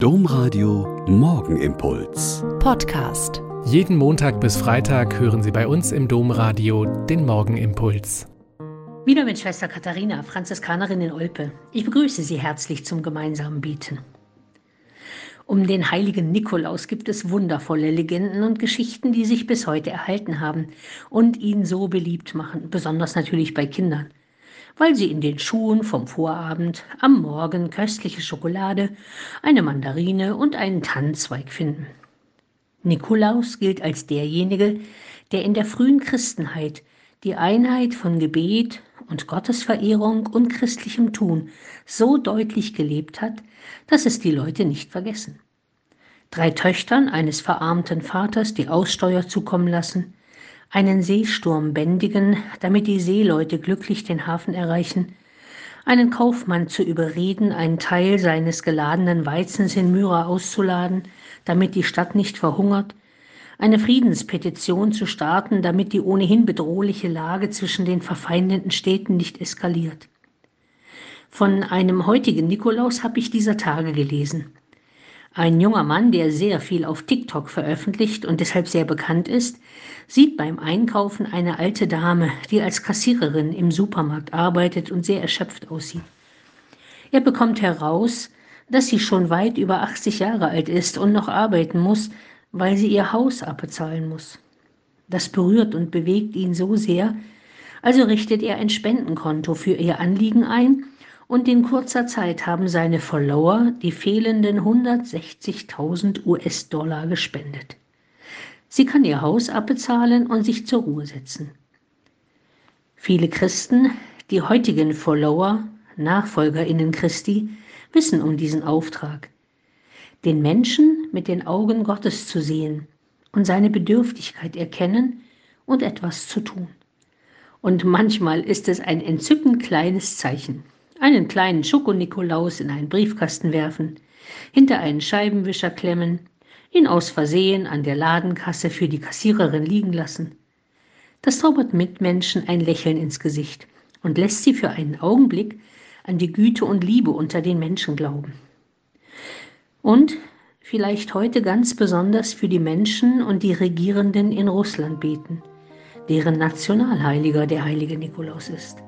Domradio Morgenimpuls. Podcast. Jeden Montag bis Freitag hören Sie bei uns im Domradio den Morgenimpuls. Wieder mit Schwester Katharina, Franziskanerin in Olpe. Ich begrüße Sie herzlich zum gemeinsamen Bieten. Um den heiligen Nikolaus gibt es wundervolle Legenden und Geschichten, die sich bis heute erhalten haben und ihn so beliebt machen, besonders natürlich bei Kindern weil sie in den Schuhen vom Vorabend am Morgen köstliche Schokolade, eine Mandarine und einen Tannenzweig finden. Nikolaus gilt als derjenige, der in der frühen Christenheit die Einheit von Gebet und Gottesverehrung und christlichem Tun so deutlich gelebt hat, dass es die Leute nicht vergessen. Drei Töchtern eines verarmten Vaters die Aussteuer zukommen lassen, einen Seesturm bändigen, damit die Seeleute glücklich den Hafen erreichen, einen Kaufmann zu überreden, einen Teil seines geladenen Weizens in Myra auszuladen, damit die Stadt nicht verhungert, eine Friedenspetition zu starten, damit die ohnehin bedrohliche Lage zwischen den verfeindeten Städten nicht eskaliert. Von einem heutigen Nikolaus habe ich dieser Tage gelesen. Ein junger Mann, der sehr viel auf TikTok veröffentlicht und deshalb sehr bekannt ist, sieht beim Einkaufen eine alte Dame, die als Kassiererin im Supermarkt arbeitet und sehr erschöpft aussieht. Er bekommt heraus, dass sie schon weit über 80 Jahre alt ist und noch arbeiten muss, weil sie ihr Haus abbezahlen muss. Das berührt und bewegt ihn so sehr, also richtet er ein Spendenkonto für ihr Anliegen ein und in kurzer Zeit haben seine Follower die fehlenden 160.000 US-Dollar gespendet. Sie kann ihr Haus abbezahlen und sich zur Ruhe setzen. Viele Christen, die heutigen Follower, Nachfolgerinnen Christi, wissen um diesen Auftrag, den Menschen mit den Augen Gottes zu sehen und seine Bedürftigkeit erkennen und etwas zu tun. Und manchmal ist es ein entzückend kleines Zeichen einen kleinen Schokonikolaus in einen Briefkasten werfen, hinter einen Scheibenwischer klemmen, ihn aus Versehen an der Ladenkasse für die Kassiererin liegen lassen. Das zaubert Mitmenschen ein Lächeln ins Gesicht und lässt sie für einen Augenblick an die Güte und Liebe unter den Menschen glauben. Und vielleicht heute ganz besonders für die Menschen und die Regierenden in Russland beten, deren Nationalheiliger der heilige Nikolaus ist.